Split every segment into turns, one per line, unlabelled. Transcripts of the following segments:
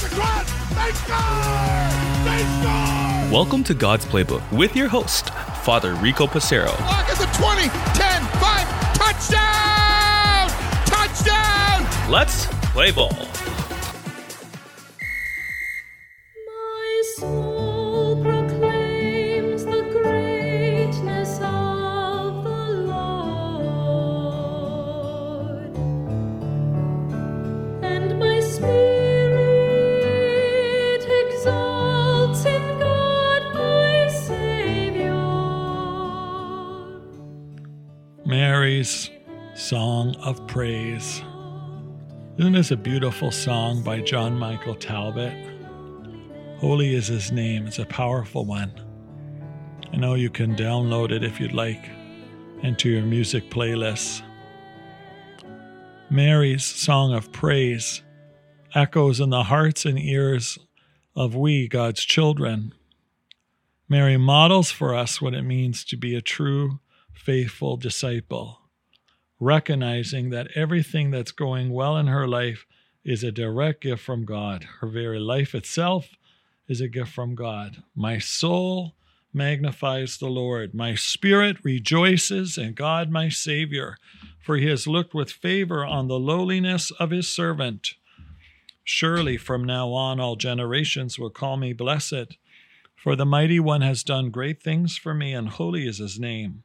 the cross. They score! They score!
Welcome to God's Playbook with your host, Father Rico Passero.
Is at 20, 10, 5, touchdown! Touchdown!
Let's play ball.
Mary's Song of Praise. Isn't this a beautiful song by John Michael Talbot? Holy is his name. It's a powerful one. I know you can download it if you'd like into your music playlists. Mary's Song of Praise echoes in the hearts and ears of we, God's children. Mary models for us what it means to be a true, faithful disciple recognizing that everything that's going well in her life is a direct gift from God. Her very life itself is a gift from God. My soul magnifies the Lord. My spirit rejoices in God my Savior, for he has looked with favor on the lowliness of his servant. Surely from now on all generations will call me blessed, for the mighty one has done great things for me, and holy is his name.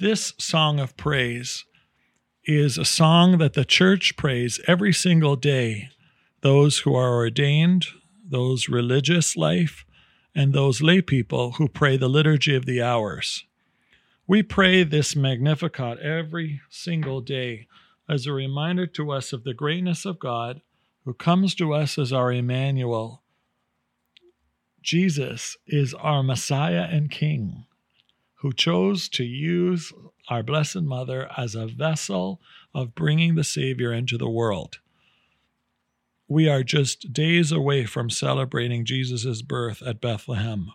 This song of praise is a song that the church prays every single day. Those who are ordained, those religious life, and those lay people who pray the liturgy of the hours. We pray this Magnificat every single day as a reminder to us of the greatness of God who comes to us as our Emmanuel. Jesus is our Messiah and King who chose to use our Blessed Mother as a vessel of bringing the Savior into the world. We are just days away from celebrating Jesus' birth at Bethlehem.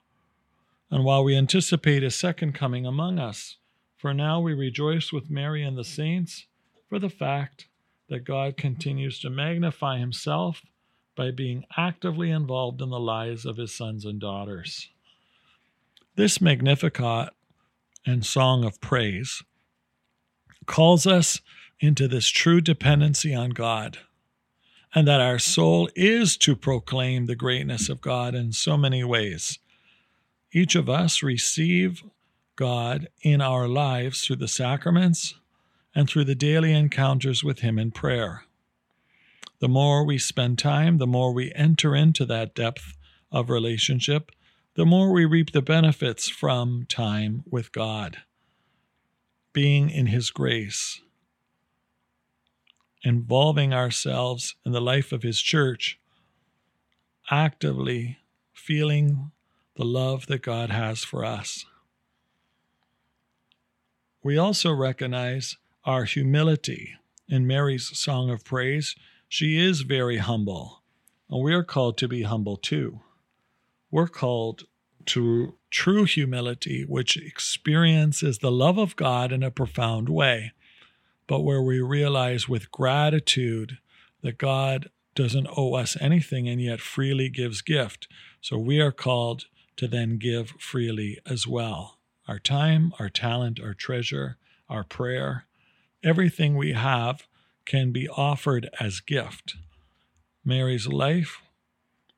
And while we anticipate his second coming among us, for now we rejoice with Mary and the saints for the fact that God continues to magnify himself by being actively involved in the lives of his sons and daughters. This Magnificat and song of praise calls us into this true dependency on God, and that our soul is to proclaim the greatness of God in so many ways. Each of us receive God in our lives through the sacraments and through the daily encounters with Him in prayer. The more we spend time, the more we enter into that depth of relationship, the more we reap the benefits from time with God, being in His grace, involving ourselves in the life of His church, actively feeling the love that God has for us. We also recognize our humility. In Mary's song of praise, she is very humble, and we are called to be humble too we're called to true humility, which experiences the love of God in a profound way, but where we realize with gratitude that God doesn't owe us anything and yet freely gives gift. So we are called to then give freely as well. Our time, our talent, our treasure, our prayer, everything we have can be offered as gift. Mary's life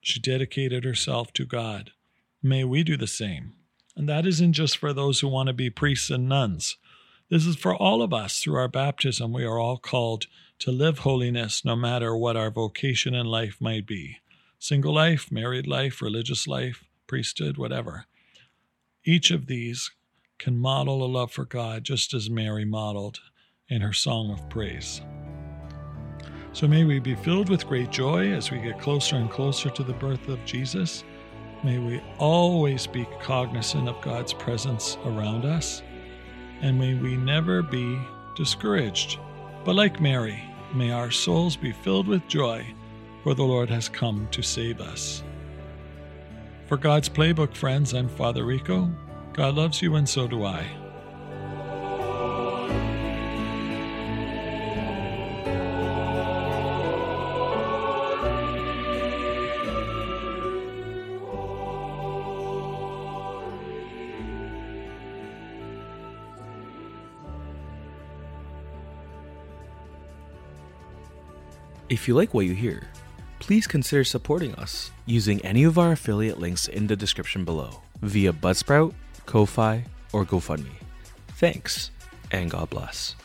she dedicated herself to God. May we do the same. And that isn't just for those who want to be priests and nuns. This is for all of us. Through our baptism, we are all called to live holiness no matter what our vocation in life might be single life, married life, religious life, priesthood, whatever. Each of these can model a love for God just as Mary modeled in her song of praise. So may we be filled with great joy as we get closer and closer to the birth of Jesus. May we always be cognizant of God's presence around us. And may we never be discouraged. But like Mary, may our souls be filled with joy, for the Lord has come to save us. For God's Playbook, friends, I'm Father Rico. God loves you, and so do I.
If you like what you hear, please consider supporting us using any of our affiliate links in the description below via Buzzsprout, Ko-Fi, or GoFundMe. Thanks, and God bless.